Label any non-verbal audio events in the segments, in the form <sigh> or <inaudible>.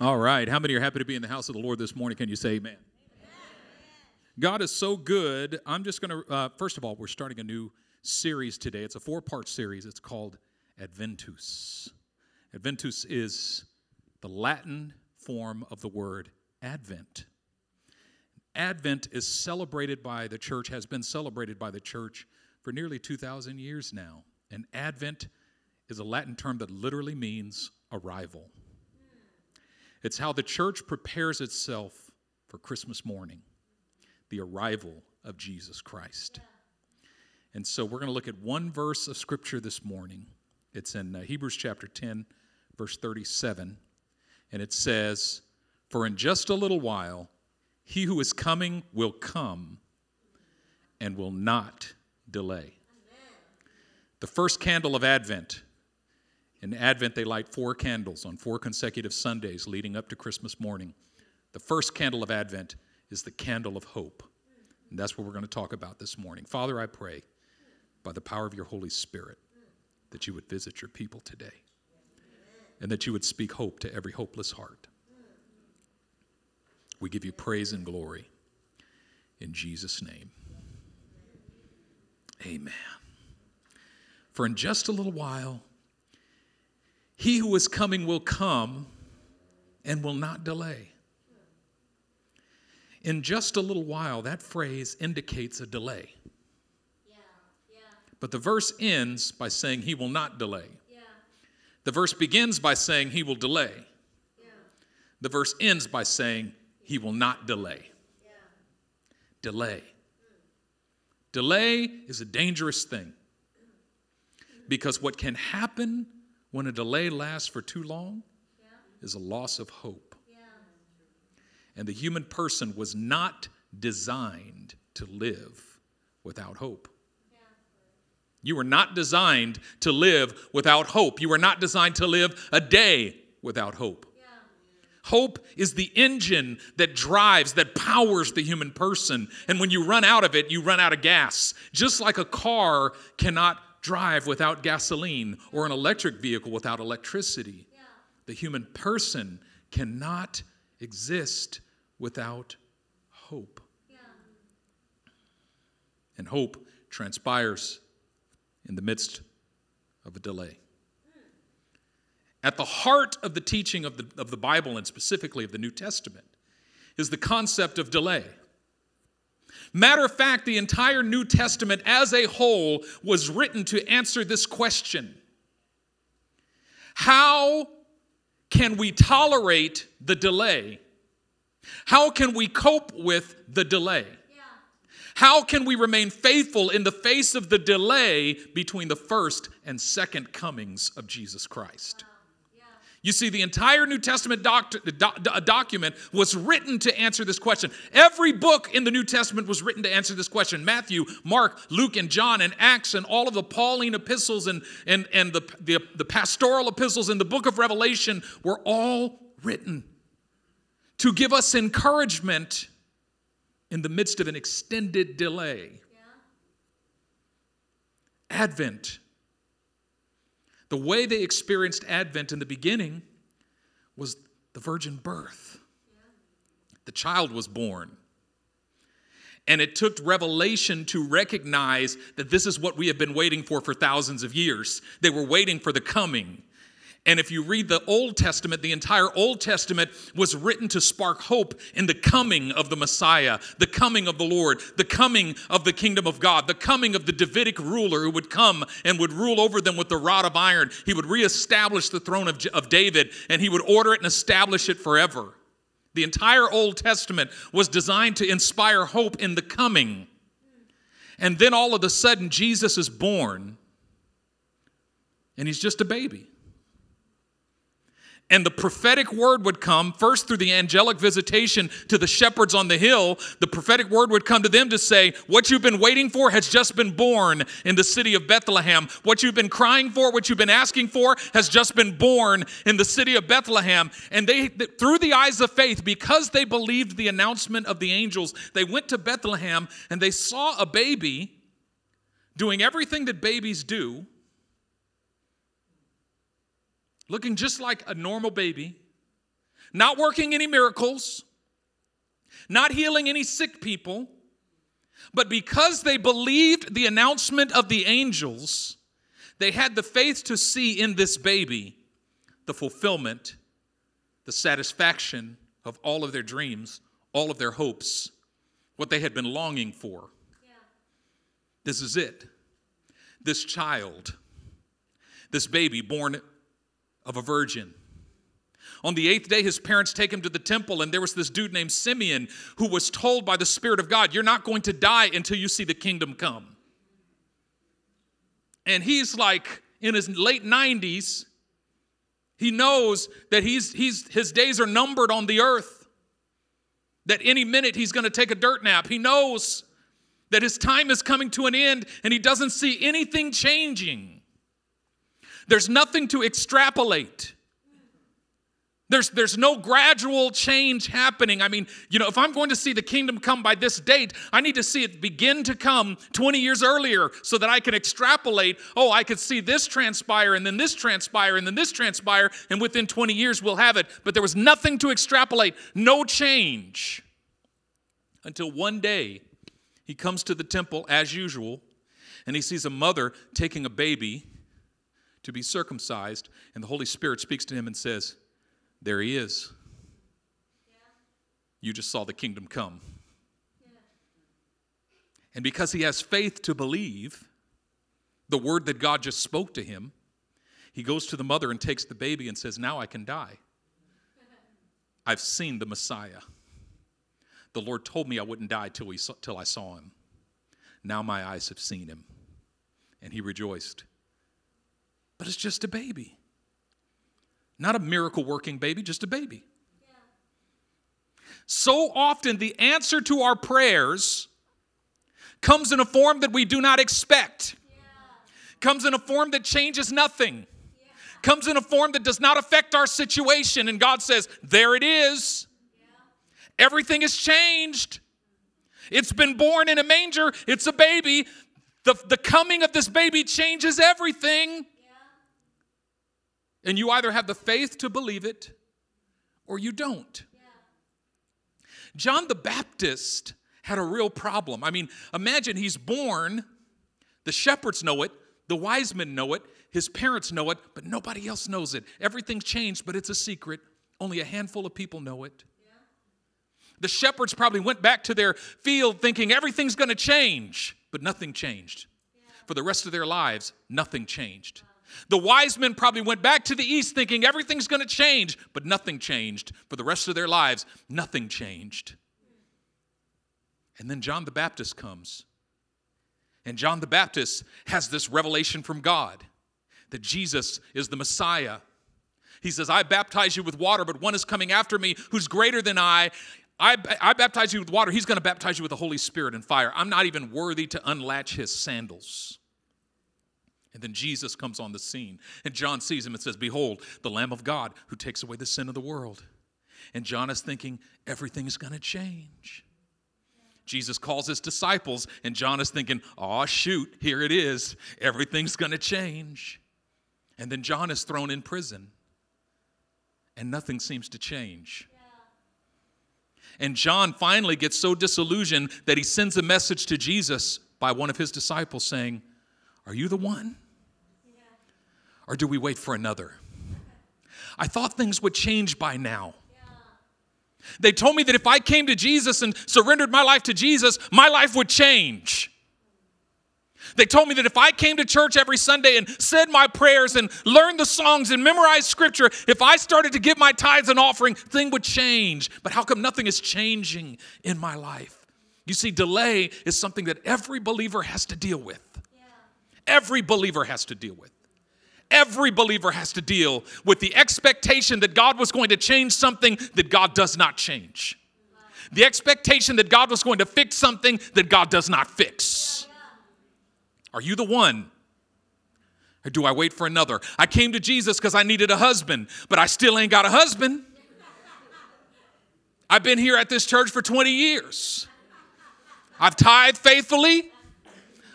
All right. How many are happy to be in the house of the Lord this morning? Can you say amen? God is so good. I'm just going to, uh, first of all, we're starting a new series today. It's a four part series. It's called Adventus. Adventus is the Latin form of the word Advent. Advent is celebrated by the church, has been celebrated by the church for nearly 2,000 years now. And Advent is a Latin term that literally means arrival. It's how the church prepares itself for Christmas morning, the arrival of Jesus Christ. And so we're going to look at one verse of scripture this morning. It's in uh, Hebrews chapter 10, verse 37. And it says, For in just a little while, he who is coming will come and will not delay. The first candle of Advent in Advent, they light four candles on four consecutive Sundays leading up to Christmas morning. The first candle of Advent is the candle of hope. And that's what we're going to talk about this morning. Father, I pray by the power of your Holy Spirit that you would visit your people today and that you would speak hope to every hopeless heart. We give you praise and glory in Jesus' name. Amen. For in just a little while, he who is coming will come and will not delay. In just a little while, that phrase indicates a delay. But the verse ends by saying he will not delay. Yeah. The verse begins by saying he will delay. The verse ends by saying he will not delay. Delay. Delay is a dangerous thing because what can happen when a delay lasts for too long yeah. is a loss of hope. Yeah. And the human person was not designed to live without hope. You were not designed to live without hope. You were not designed to live a day without hope. Hope is the engine that drives, that powers the human person. And when you run out of it, you run out of gas. Just like a car cannot drive without gasoline or an electric vehicle without electricity. Yeah. The human person cannot exist without hope. Yeah. And hope transpires in the midst of a delay. Hmm. At the heart of the teaching of the, of the Bible and specifically of the New Testament is the concept of delay. Matter of fact, the entire New Testament as a whole was written to answer this question How can we tolerate the delay? How can we cope with the delay? How can we remain faithful in the face of the delay between the first and second comings of Jesus Christ? You see, the entire New Testament doc- document was written to answer this question. Every book in the New Testament was written to answer this question Matthew, Mark, Luke, and John, and Acts, and all of the Pauline epistles and, and, and the, the, the pastoral epistles in the book of Revelation were all written to give us encouragement in the midst of an extended delay. Yeah. Advent the way they experienced Advent in the beginning was the virgin birth. The child was born. And it took revelation to recognize that this is what we have been waiting for for thousands of years. They were waiting for the coming. And if you read the Old Testament, the entire Old Testament was written to spark hope in the coming of the Messiah, the coming of the Lord, the coming of the kingdom of God, the coming of the Davidic ruler who would come and would rule over them with the rod of iron. He would reestablish the throne of, of David and he would order it and establish it forever. The entire Old Testament was designed to inspire hope in the coming. And then all of a sudden, Jesus is born and he's just a baby. And the prophetic word would come first through the angelic visitation to the shepherds on the hill. The prophetic word would come to them to say, What you've been waiting for has just been born in the city of Bethlehem. What you've been crying for, what you've been asking for, has just been born in the city of Bethlehem. And they, through the eyes of faith, because they believed the announcement of the angels, they went to Bethlehem and they saw a baby doing everything that babies do looking just like a normal baby, not working any miracles, not healing any sick people, but because they believed the announcement of the angels, they had the faith to see in this baby the fulfillment, the satisfaction of all of their dreams, all of their hopes, what they had been longing for. Yeah. This is it. This child, this baby born of a virgin. On the eighth day, his parents take him to the temple, and there was this dude named Simeon who was told by the Spirit of God, You're not going to die until you see the kingdom come. And he's like in his late 90s. He knows that he's, he's, his days are numbered on the earth, that any minute he's going to take a dirt nap. He knows that his time is coming to an end and he doesn't see anything changing. There's nothing to extrapolate. There's, there's no gradual change happening. I mean, you know, if I'm going to see the kingdom come by this date, I need to see it begin to come 20 years earlier so that I can extrapolate. Oh, I could see this transpire and then this transpire and then this transpire, and within 20 years we'll have it. But there was nothing to extrapolate, no change. Until one day he comes to the temple as usual and he sees a mother taking a baby to be circumcised, and the Holy Spirit speaks to him and says, there he is. You just saw the kingdom come. And because he has faith to believe the word that God just spoke to him, he goes to the mother and takes the baby and says, Now I can die. I've seen the Messiah. The Lord told me I wouldn't die till, we saw, till I saw him. Now my eyes have seen him. And he rejoiced. But it's just a baby. Not a miracle working baby, just a baby. So often, the answer to our prayers comes in a form that we do not expect, yeah. comes in a form that changes nothing, yeah. comes in a form that does not affect our situation. And God says, There it is. Yeah. Everything has changed. It's been born in a manger, it's a baby. The, the coming of this baby changes everything. And you either have the faith to believe it or you don't. John the Baptist had a real problem. I mean, imagine he's born, the shepherds know it, the wise men know it, his parents know it, but nobody else knows it. Everything's changed, but it's a secret. Only a handful of people know it. The shepherds probably went back to their field thinking everything's going to change, but nothing changed. For the rest of their lives, nothing changed. The wise men probably went back to the east thinking everything's going to change, but nothing changed. For the rest of their lives, nothing changed. And then John the Baptist comes. And John the Baptist has this revelation from God that Jesus is the Messiah. He says, I baptize you with water, but one is coming after me who's greater than I. I, I baptize you with water. He's going to baptize you with the Holy Spirit and fire. I'm not even worthy to unlatch his sandals. And then Jesus comes on the scene, and John sees him and says, Behold, the Lamb of God who takes away the sin of the world. And John is thinking, everything's going to change. Jesus calls his disciples, and John is thinking, oh, shoot, here it is. Everything's going to change. And then John is thrown in prison, and nothing seems to change. And John finally gets so disillusioned that he sends a message to Jesus by one of his disciples saying, Are you the one? Or do we wait for another? I thought things would change by now. They told me that if I came to Jesus and surrendered my life to Jesus, my life would change. They told me that if I came to church every Sunday and said my prayers and learned the songs and memorized scripture, if I started to give my tithes and offering, thing would change. But how come nothing is changing in my life? You see, delay is something that every believer has to deal with. Yeah. Every believer has to deal with. Every believer has to deal with the expectation that God was going to change something that God does not change. The expectation that God was going to fix something that God does not fix. Are you the one? Or do I wait for another? I came to Jesus because I needed a husband, but I still ain't got a husband. I've been here at this church for 20 years. I've tithed faithfully.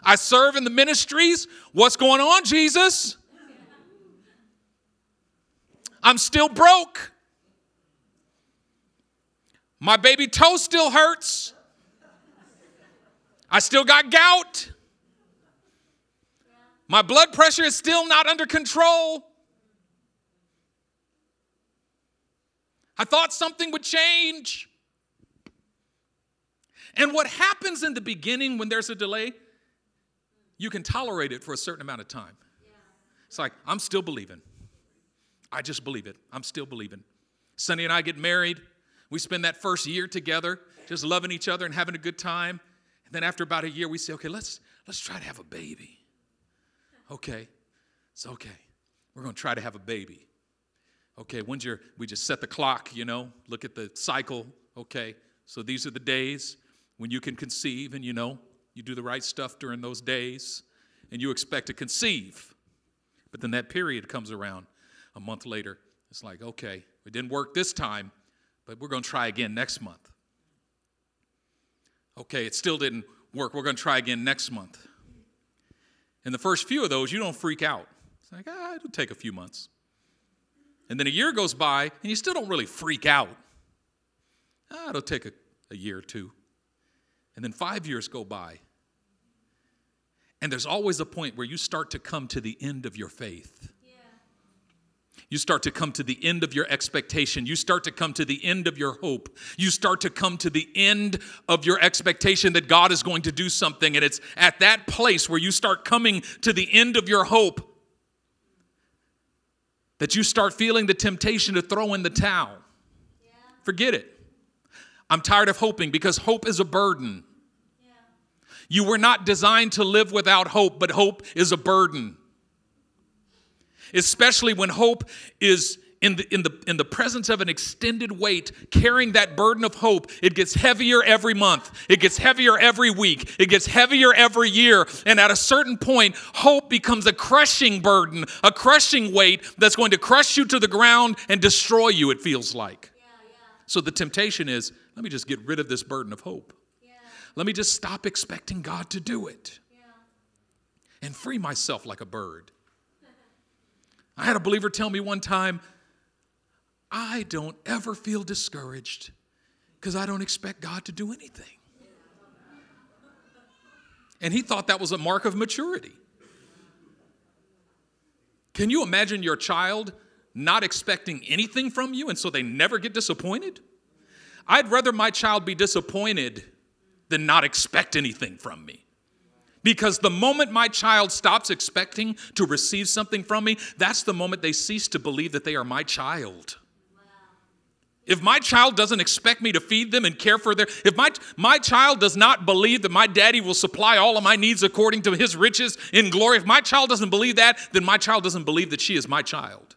I serve in the ministries. What's going on, Jesus? I'm still broke. My baby toe still hurts. I still got gout. My blood pressure is still not under control. I thought something would change. And what happens in the beginning when there's a delay, you can tolerate it for a certain amount of time. It's like, I'm still believing. I just believe it. I'm still believing. Sonny and I get married. We spend that first year together, just loving each other and having a good time. And then after about a year, we say, okay, let's let's try to have a baby. Okay, it's okay. We're to try to have a baby. Okay, when's your, we just set the clock, you know, look at the cycle. Okay, so these are the days when you can conceive and you know, you do the right stuff during those days and you expect to conceive. But then that period comes around a month later. It's like, okay, it didn't work this time, but we're going to try again next month. Okay, it still didn't work. We're going to try again next month. In the first few of those, you don't freak out. It's like, ah, it'll take a few months. And then a year goes by, and you still don't really freak out. Ah, it'll take a, a year or two. And then five years go by. And there's always a point where you start to come to the end of your faith. You start to come to the end of your expectation. You start to come to the end of your hope. You start to come to the end of your expectation that God is going to do something. And it's at that place where you start coming to the end of your hope that you start feeling the temptation to throw in the towel. Yeah. Forget it. I'm tired of hoping because hope is a burden. Yeah. You were not designed to live without hope, but hope is a burden especially when hope is in the, in, the, in the presence of an extended weight, carrying that burden of hope, it gets heavier every month. It gets heavier every week. It gets heavier every year. And at a certain point, hope becomes a crushing burden, a crushing weight that's going to crush you to the ground and destroy you, it feels like. Yeah, yeah. So the temptation is let me just get rid of this burden of hope. Yeah. Let me just stop expecting God to do it and free myself like a bird. I had a believer tell me one time, I don't ever feel discouraged because I don't expect God to do anything. And he thought that was a mark of maturity. Can you imagine your child not expecting anything from you and so they never get disappointed? I'd rather my child be disappointed than not expect anything from me. Because the moment my child stops expecting to receive something from me, that's the moment they cease to believe that they are my child. If my child doesn't expect me to feed them and care for their, if my, my child does not believe that my daddy will supply all of my needs according to his riches in glory, if my child doesn't believe that, then my child doesn't believe that she is my child.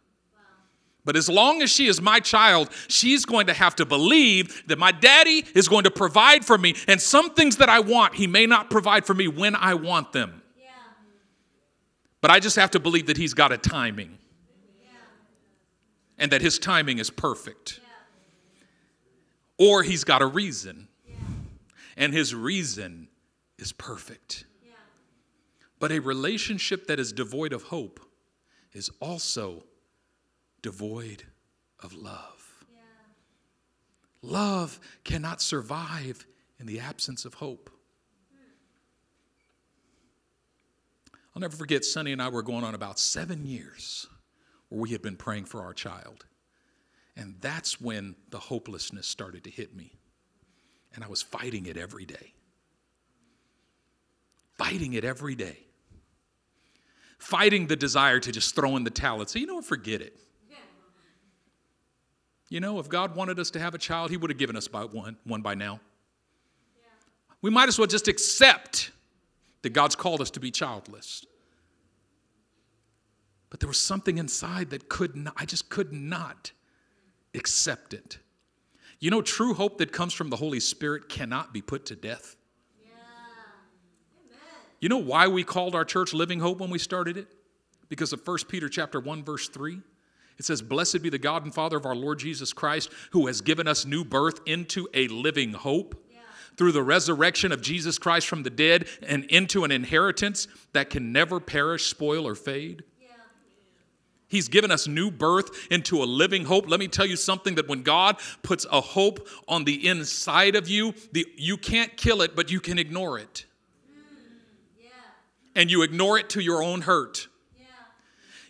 But as long as she is my child, she's going to have to believe that my daddy is going to provide for me. And some things that I want, he may not provide for me when I want them. Yeah. But I just have to believe that he's got a timing yeah. and that his timing is perfect. Yeah. Or he's got a reason, and his reason is perfect. But a relationship that is devoid of hope is also devoid of love. Yeah. Love cannot survive in the absence of hope. I'll never forget, Sonny and I were going on about seven years where we had been praying for our child. And that's when the hopelessness started to hit me. And I was fighting it every day. Fighting it every day. Fighting the desire to just throw in the towel and say, you know what, forget it. You know, if God wanted us to have a child, He would have given us by one, one by now. Yeah. We might as well just accept that God's called us to be childless. But there was something inside that could not, I just could not accept it. You know, true hope that comes from the Holy Spirit cannot be put to death. Yeah. You know why we called our church Living Hope when we started it? Because of 1 Peter chapter 1 verse 3. It says, Blessed be the God and Father of our Lord Jesus Christ, who has given us new birth into a living hope through the resurrection of Jesus Christ from the dead and into an inheritance that can never perish, spoil, or fade. He's given us new birth into a living hope. Let me tell you something that when God puts a hope on the inside of you, the, you can't kill it, but you can ignore it. Mm, yeah. And you ignore it to your own hurt.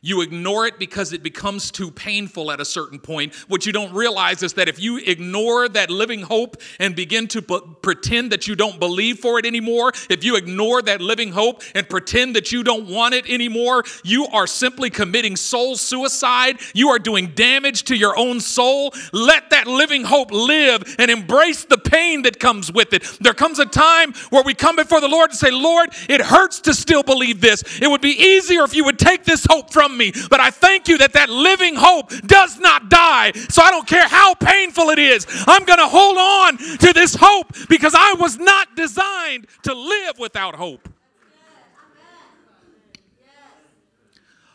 You ignore it because it becomes too painful at a certain point. What you don't realize is that if you ignore that living hope and begin to pretend that you don't believe for it anymore, if you ignore that living hope and pretend that you don't want it anymore, you are simply committing soul suicide. You are doing damage to your own soul. Let that living hope live and embrace the pain that comes with it. There comes a time where we come before the Lord and say, Lord, it hurts to still believe this. It would be easier if you would take this hope from from me. But I thank you that that living hope does not die. So I don't care how painful it is. I'm going to hold on to this hope because I was not designed to live without hope.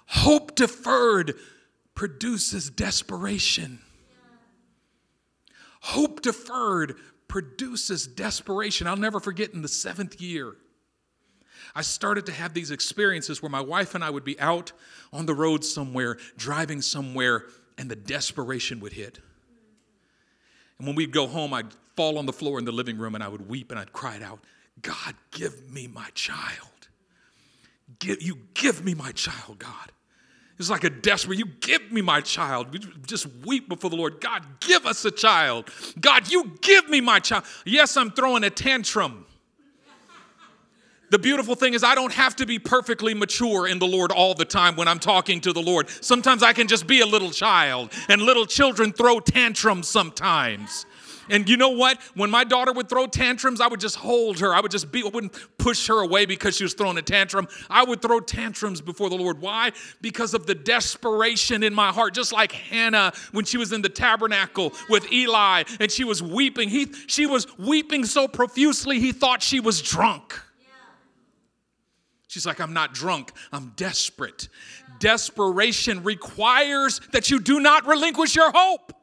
Hope deferred produces desperation. Hope deferred produces desperation. I'll never forget in the seventh year I started to have these experiences where my wife and I would be out on the road somewhere, driving somewhere, and the desperation would hit. And when we'd go home, I'd fall on the floor in the living room and I would weep and I'd cry out, God, give me my child. Give, you give me my child, God. It's like a desperate, you give me my child. We just weep before the Lord. God, give us a child. God, you give me my child. Yes, I'm throwing a tantrum. The beautiful thing is, I don't have to be perfectly mature in the Lord all the time when I'm talking to the Lord. Sometimes I can just be a little child, and little children throw tantrums sometimes. And you know what? When my daughter would throw tantrums, I would just hold her. I would just be, I wouldn't push her away because she was throwing a tantrum. I would throw tantrums before the Lord. Why? Because of the desperation in my heart. Just like Hannah when she was in the tabernacle with Eli and she was weeping. He, she was weeping so profusely, he thought she was drunk. She's like, I'm not drunk, I'm desperate. Desperation requires that you do not relinquish your hope.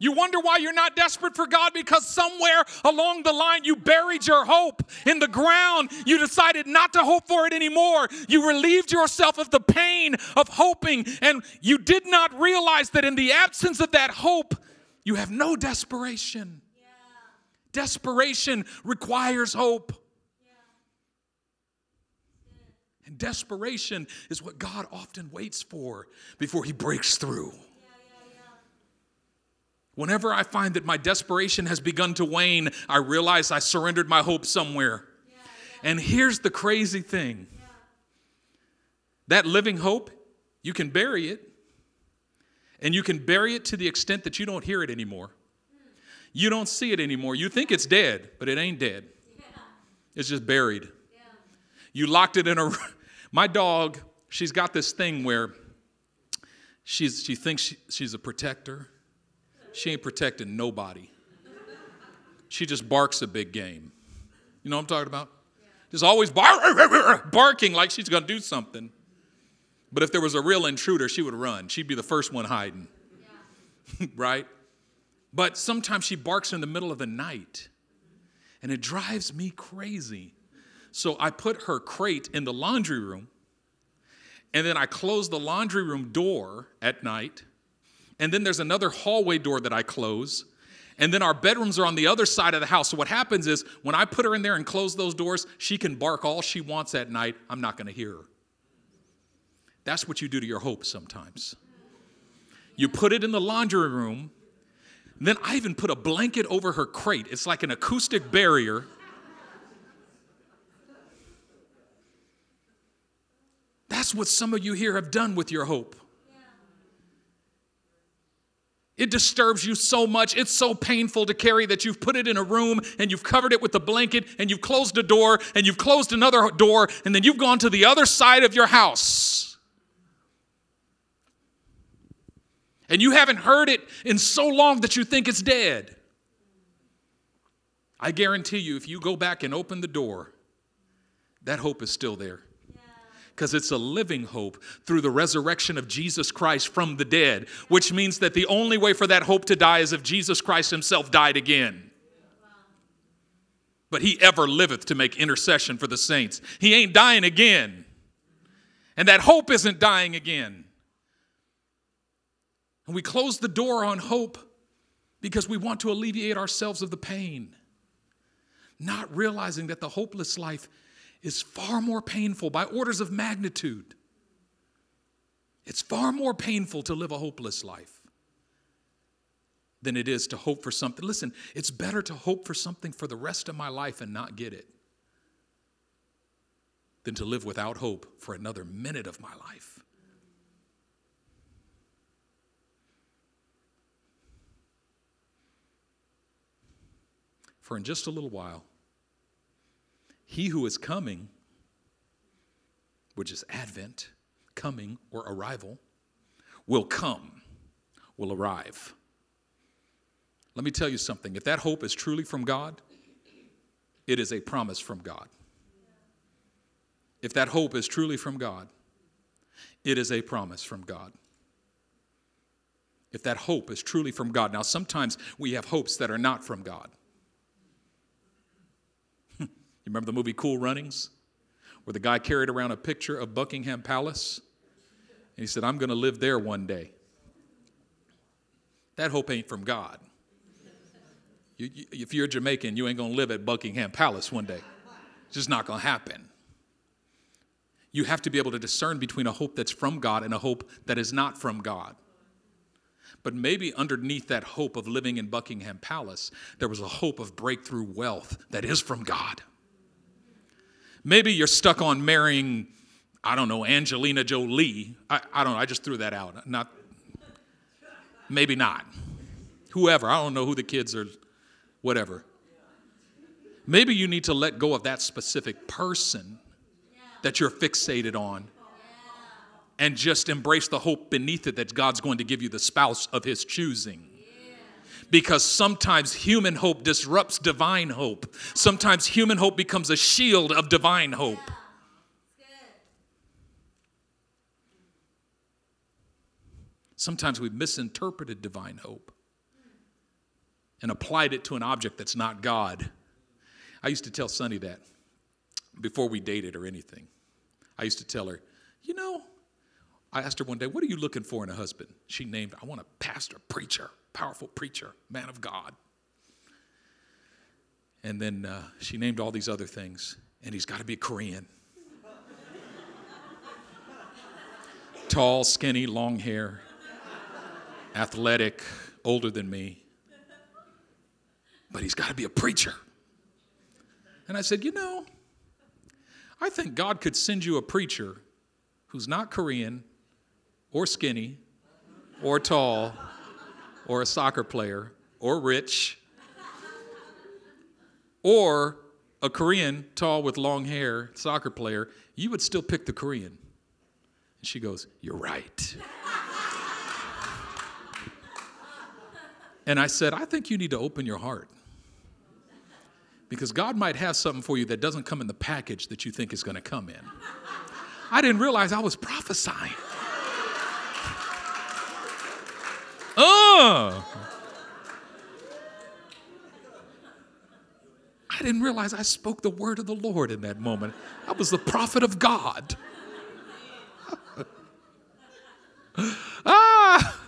You wonder why you're not desperate for God because somewhere along the line you buried your hope in the ground. You decided not to hope for it anymore. You relieved yourself of the pain of hoping, and you did not realize that in the absence of that hope, you have no desperation. Desperation requires hope. And desperation is what God often waits for before He breaks through. Whenever I find that my desperation has begun to wane, I realize I surrendered my hope somewhere. And here's the crazy thing that living hope, you can bury it. And you can bury it to the extent that you don't hear it anymore. You don't see it anymore. You think it's dead, but it ain't dead. It's just buried. You locked it in a. My dog, she's got this thing where she's, she thinks she, she's a protector. She ain't protecting nobody. She just barks a big game. You know what I'm talking about? Just always bar- barking like she's going to do something. But if there was a real intruder, she would run. She'd be the first one hiding. Yeah. <laughs> right? But sometimes she barks in the middle of the night. And it drives me crazy so I put her crate in the laundry room, and then I close the laundry room door at night. And then there's another hallway door that I close. And then our bedrooms are on the other side of the house. So what happens is when I put her in there and close those doors, she can bark all she wants at night. I'm not going to hear her. That's what you do to your hope sometimes. You put it in the laundry room. Then I even put a blanket over her crate. It's like an acoustic barrier. That's what some of you here have done with your hope. It disturbs you so much. It's so painful to carry that you've put it in a room and you've covered it with a blanket and you've closed a door and you've closed another door and then you've gone to the other side of your house. And you haven't heard it in so long that you think it's dead. I guarantee you, if you go back and open the door, that hope is still there because it's a living hope through the resurrection of Jesus Christ from the dead, which means that the only way for that hope to die is if Jesus Christ himself died again. But he ever liveth to make intercession for the saints. He ain't dying again. And that hope isn't dying again. And we close the door on hope because we want to alleviate ourselves of the pain, not realizing that the hopeless life is far more painful by orders of magnitude. It's far more painful to live a hopeless life than it is to hope for something. Listen, it's better to hope for something for the rest of my life and not get it than to live without hope for another minute of my life. For in just a little while, he who is coming, which is Advent, coming or arrival, will come, will arrive. Let me tell you something. If that hope is truly from God, it is a promise from God. If that hope is truly from God, it is a promise from God. If that hope is truly from God. Now, sometimes we have hopes that are not from God. You remember the movie Cool Runnings? Where the guy carried around a picture of Buckingham Palace and he said, I'm going to live there one day. That hope ain't from God. You, you, if you're Jamaican, you ain't going to live at Buckingham Palace one day. It's just not going to happen. You have to be able to discern between a hope that's from God and a hope that is not from God. But maybe underneath that hope of living in Buckingham Palace, there was a hope of breakthrough wealth that is from God. Maybe you're stuck on marrying, I don't know, Angelina Jolie. I, I don't know, I just threw that out. Not, maybe not. Whoever, I don't know who the kids are whatever. Maybe you need to let go of that specific person that you're fixated on and just embrace the hope beneath it that God's going to give you the spouse of his choosing. Because sometimes human hope disrupts divine hope. Sometimes human hope becomes a shield of divine hope. Sometimes we've misinterpreted divine hope and applied it to an object that's not God. I used to tell Sunny that before we dated or anything. I used to tell her, you know, I asked her one day, what are you looking for in a husband? She named, I want a pastor, preacher, powerful preacher, man of God. And then uh, she named all these other things, and he's got to be a Korean. <laughs> Tall, skinny, long hair, athletic, older than me but he's got to be a preacher. And I said, You know, I think God could send you a preacher who's not Korean or skinny or tall or a soccer player or rich or a Korean tall with long hair soccer player. You would still pick the Korean. And she goes, You're right. and I said, I think you need to open your heart. Because God might have something for you that doesn't come in the package that you think is going to come in. I didn't realize I was prophesying. I didn't realize I spoke the word of the Lord in that moment. I was the prophet of God. <laughs> ah!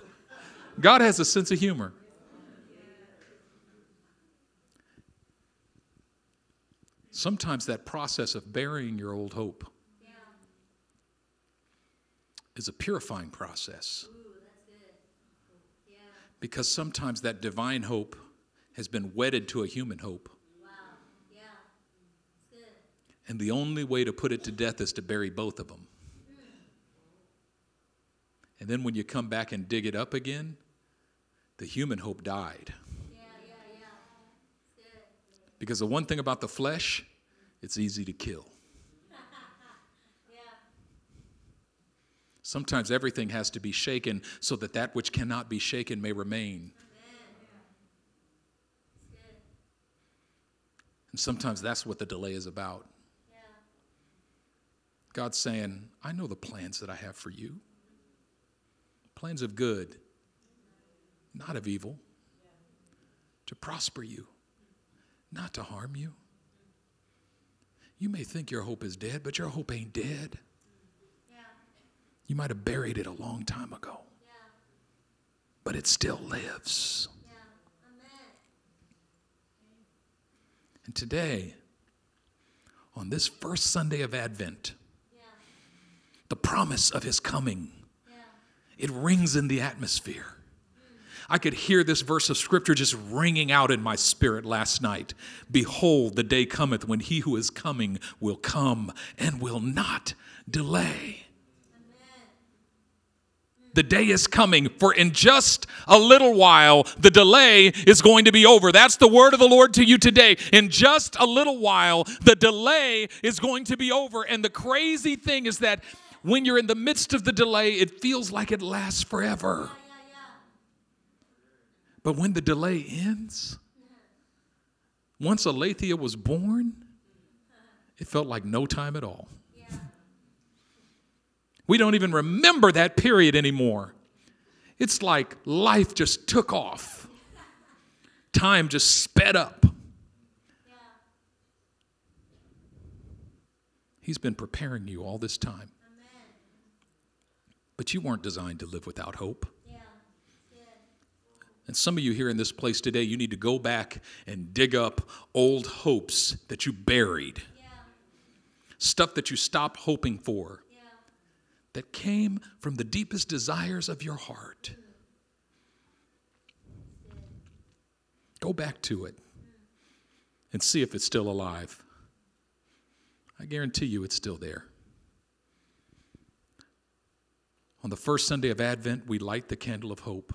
God has a sense of humor. Sometimes that process of burying your old hope is a purifying process. Yeah. Because sometimes that divine hope has been wedded to a human hope. Wow. Yeah. And the only way to put it to death is to bury both of them. And then when you come back and dig it up again, the human hope died. Because the one thing about the flesh, it's easy to kill. Sometimes everything has to be shaken so that that which cannot be shaken may remain. And sometimes that's what the delay is about. God's saying, I know the plans that I have for you plans of good, not of evil, to prosper you not to harm you. You may think your hope is dead, but your hope ain't dead. Yeah. You might have buried it a long time ago, but it still lives. And today, on this first Sunday of Advent, the promise of his coming, it rings in the atmosphere. Hmm. I could hear this verse of scripture just ringing out in my spirit last night. Behold, the day cometh when he who is coming will come and will not delay. The day is coming, for in just a little while, the delay is going to be over. That's the word of the Lord to you today. In just a little while, the delay is going to be over. And the crazy thing is that when you're in the midst of the delay, it feels like it lasts forever. But when the delay ends, once Alethea was born, it felt like no time at all. We don't even remember that period anymore. It's like life just took off, time just sped up. He's been preparing you all this time. But you weren't designed to live without hope. And some of you here in this place today, you need to go back and dig up old hopes that you buried, stuff that you stopped hoping for that came from the deepest desires of your heart. Go back to it and see if it's still alive. I guarantee you it's still there. On the first Sunday of Advent, we light the candle of hope.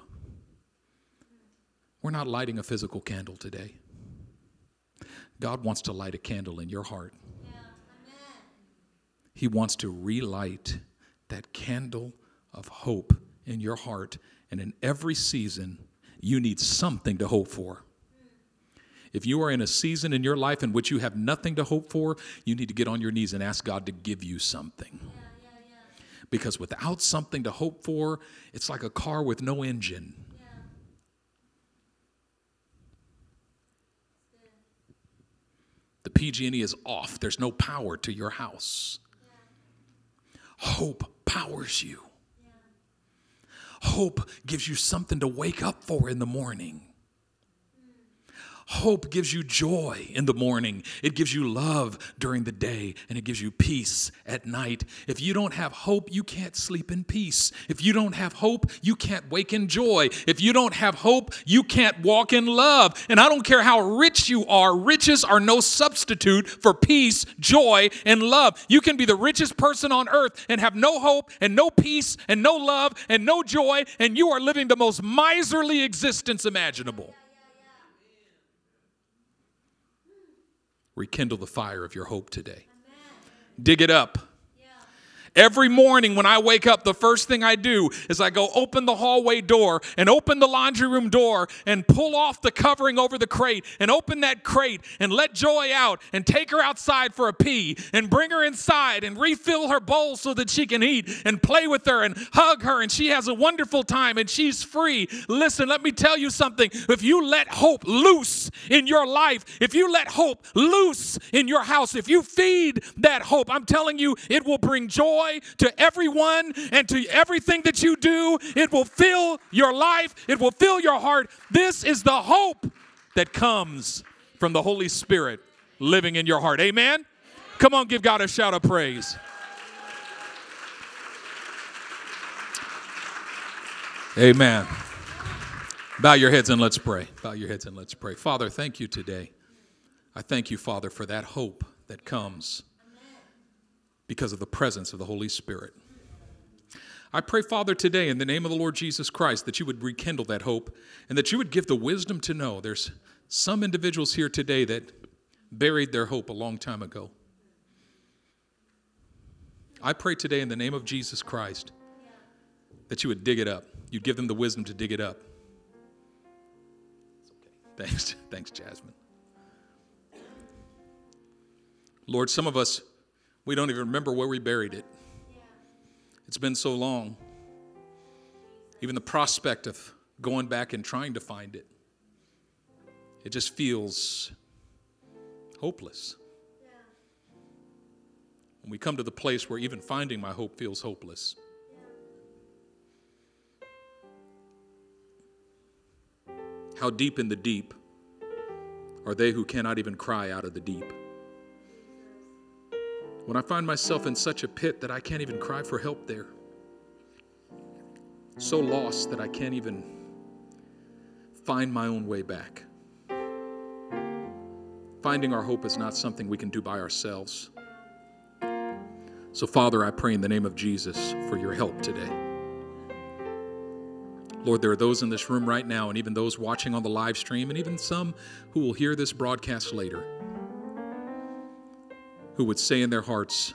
We're not lighting a physical candle today. God wants to light a candle in your heart. He wants to relight that candle of hope in your heart. And in every season, you need something to hope for. If you are in a season in your life in which you have nothing to hope for, you need to get on your knees and ask God to give you something. Because without something to hope for, it's like a car with no engine. The PG&E is off. There's no power to your house. Hope powers you. Hope gives you something to wake up for in the morning. Hope gives you joy in the morning. It gives you love during the day, and it gives you peace at night. If you don't have hope, you can't sleep in peace. If you don't have hope, you can't wake in joy. If you don't have hope, you can't walk in love. And I don't care how rich you are, riches are no substitute for peace, joy, and love. You can be the richest person on earth and have no hope and no peace and no love and no joy, and you are living the most miserly existence imaginable. Rekindle the fire of your hope today. Dig it up. Every morning when I wake up, the first thing I do is I go open the hallway door and open the laundry room door and pull off the covering over the crate and open that crate and let Joy out and take her outside for a pee and bring her inside and refill her bowl so that she can eat and play with her and hug her and she has a wonderful time and she's free. Listen, let me tell you something. If you let hope loose in your life, if you let hope loose in your house, if you feed that hope, I'm telling you, it will bring joy joy to everyone and to everything that you do. It will fill your life, it will fill your heart. This is the hope that comes from the Holy Spirit living in your heart. Amen? Come on, give God a shout of praise. Amen. Bow your heads and let's pray. Bow your heads and let's pray. Father, thank you today. I thank you, Father, for that hope that comes because of the presence of the Holy Spirit. I pray, Father, today in the name of the Lord Jesus Christ that you would rekindle that hope and that you would give the wisdom to know. There's some individuals here today that buried their hope a long time ago. I pray today in the name of Jesus Christ that you would dig it up. You'd give them the wisdom to dig it up. Thanks. <laughs> Thanks, Jasmine. Lord, some of us we don't even remember where we buried it. It's been so long. Even the prospect of going back and trying to find it, it just feels hopeless. When we come to the place where even finding my hope feels hopeless. How deep in the deep are they who cannot even cry out of the deep? When I find myself in such a pit that I can't even cry for help there, so lost that I can't even find my own way back. Finding our hope is not something we can do by ourselves. So, Father, I pray in the name of Jesus for your help today. Lord, there are those in this room right now, and even those watching on the live stream, and even some who will hear this broadcast later, who would say in their hearts,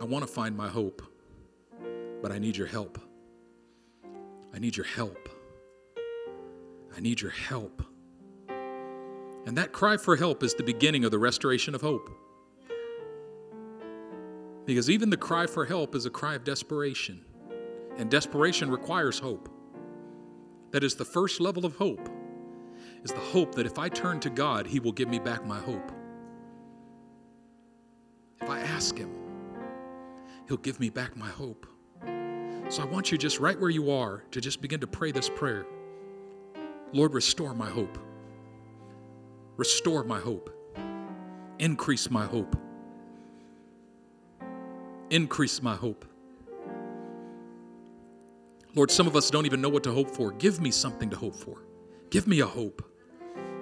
I want to find my hope, but I need your help. I need your help. I need your help. And that cry for help is the beginning of the restoration of hope. Because even the cry for help is a cry of desperation. And desperation requires hope. That is the first level of hope, is the hope that if I turn to God, He will give me back my hope. Ask Him, He'll give me back my hope. So I want you just right where you are to just begin to pray this prayer Lord, restore my hope. Restore my hope. Increase my hope. Increase my hope. Lord, some of us don't even know what to hope for. Give me something to hope for. Give me a hope.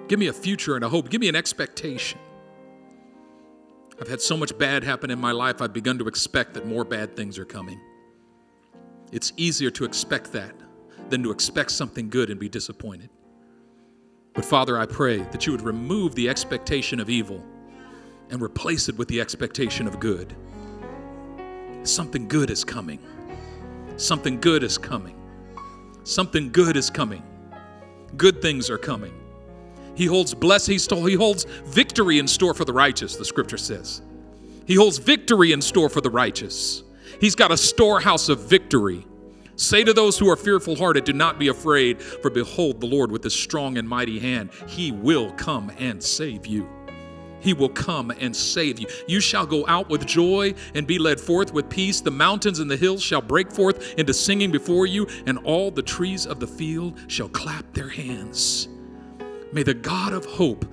Give me a future and a hope. Give me an expectation. I've had so much bad happen in my life, I've begun to expect that more bad things are coming. It's easier to expect that than to expect something good and be disappointed. But Father, I pray that you would remove the expectation of evil and replace it with the expectation of good. Something good is coming. Something good is coming. Something good is coming. Good things are coming. He holds bless he, stole, he holds victory in store for the righteous, the scripture says. He holds victory in store for the righteous. He's got a storehouse of victory. Say to those who are fearful hearted, Do not be afraid, for behold, the Lord with his strong and mighty hand, he will come and save you. He will come and save you. You shall go out with joy and be led forth with peace. The mountains and the hills shall break forth into singing before you, and all the trees of the field shall clap their hands. May the God of hope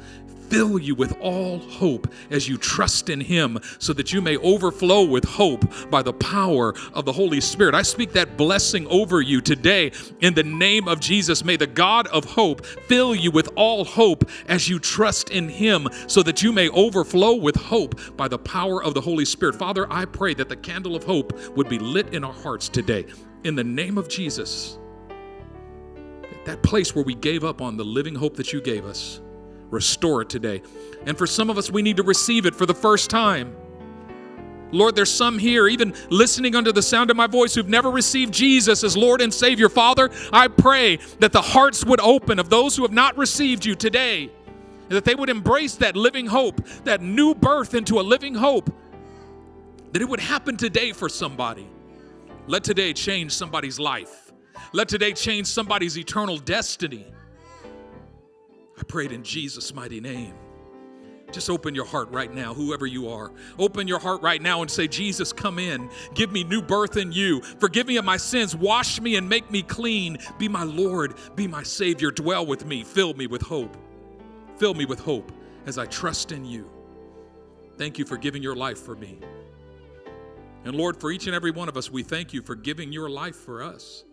fill you with all hope as you trust in Him, so that you may overflow with hope by the power of the Holy Spirit. I speak that blessing over you today in the name of Jesus. May the God of hope fill you with all hope as you trust in Him, so that you may overflow with hope by the power of the Holy Spirit. Father, I pray that the candle of hope would be lit in our hearts today. In the name of Jesus that place where we gave up on the living hope that you gave us. Restore it today. And for some of us, we need to receive it for the first time. Lord, there's some here, even listening under the sound of my voice, who've never received Jesus as Lord and Savior. Father, I pray that the hearts would open of those who have not received you today, and that they would embrace that living hope, that new birth into a living hope, that it would happen today for somebody. Let today change somebody's life. Let today change somebody's eternal destiny. I prayed in Jesus' mighty name. Just open your heart right now, whoever you are. Open your heart right now and say, Jesus, come in. Give me new birth in you. Forgive me of my sins. Wash me and make me clean. Be my Lord. Be my Savior. Dwell with me. Fill me with hope. Fill me with hope as I trust in you. Thank you for giving your life for me. And Lord, for each and every one of us, we thank you for giving your life for us.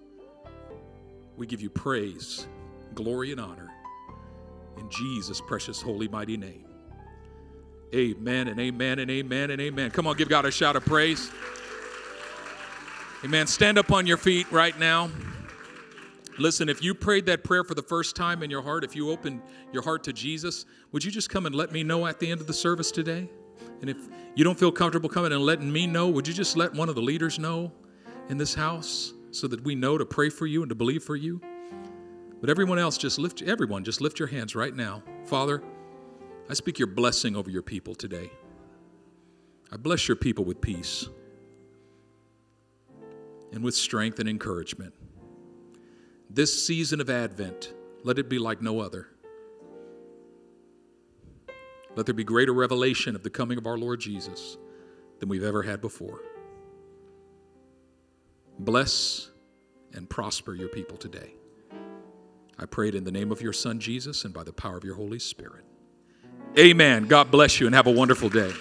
We give you praise, glory, and honor. In Jesus' precious, holy, mighty name. Amen and amen and amen and amen. Come on, give God a shout of praise. Amen. Stand up on your feet right now. Listen, if you prayed that prayer for the first time in your heart, if you opened your heart to Jesus, would you just come and let me know at the end of the service today? And if you don't feel comfortable coming and letting me know, would you just let one of the leaders know in this house so that we know to pray for you and to believe for you? But everyone else, just lift, everyone, just lift your hands right now. Father, I speak your blessing over your people today. I bless your people with peace and with strength and encouragement. This season of Advent, let it be like no other. Let there be greater revelation of the coming of our Lord Jesus than we've ever had before. Bless and prosper your people today. I pray it in the name of your Son, Jesus, and by the power of your Holy Spirit. Amen. God bless you and have a wonderful day.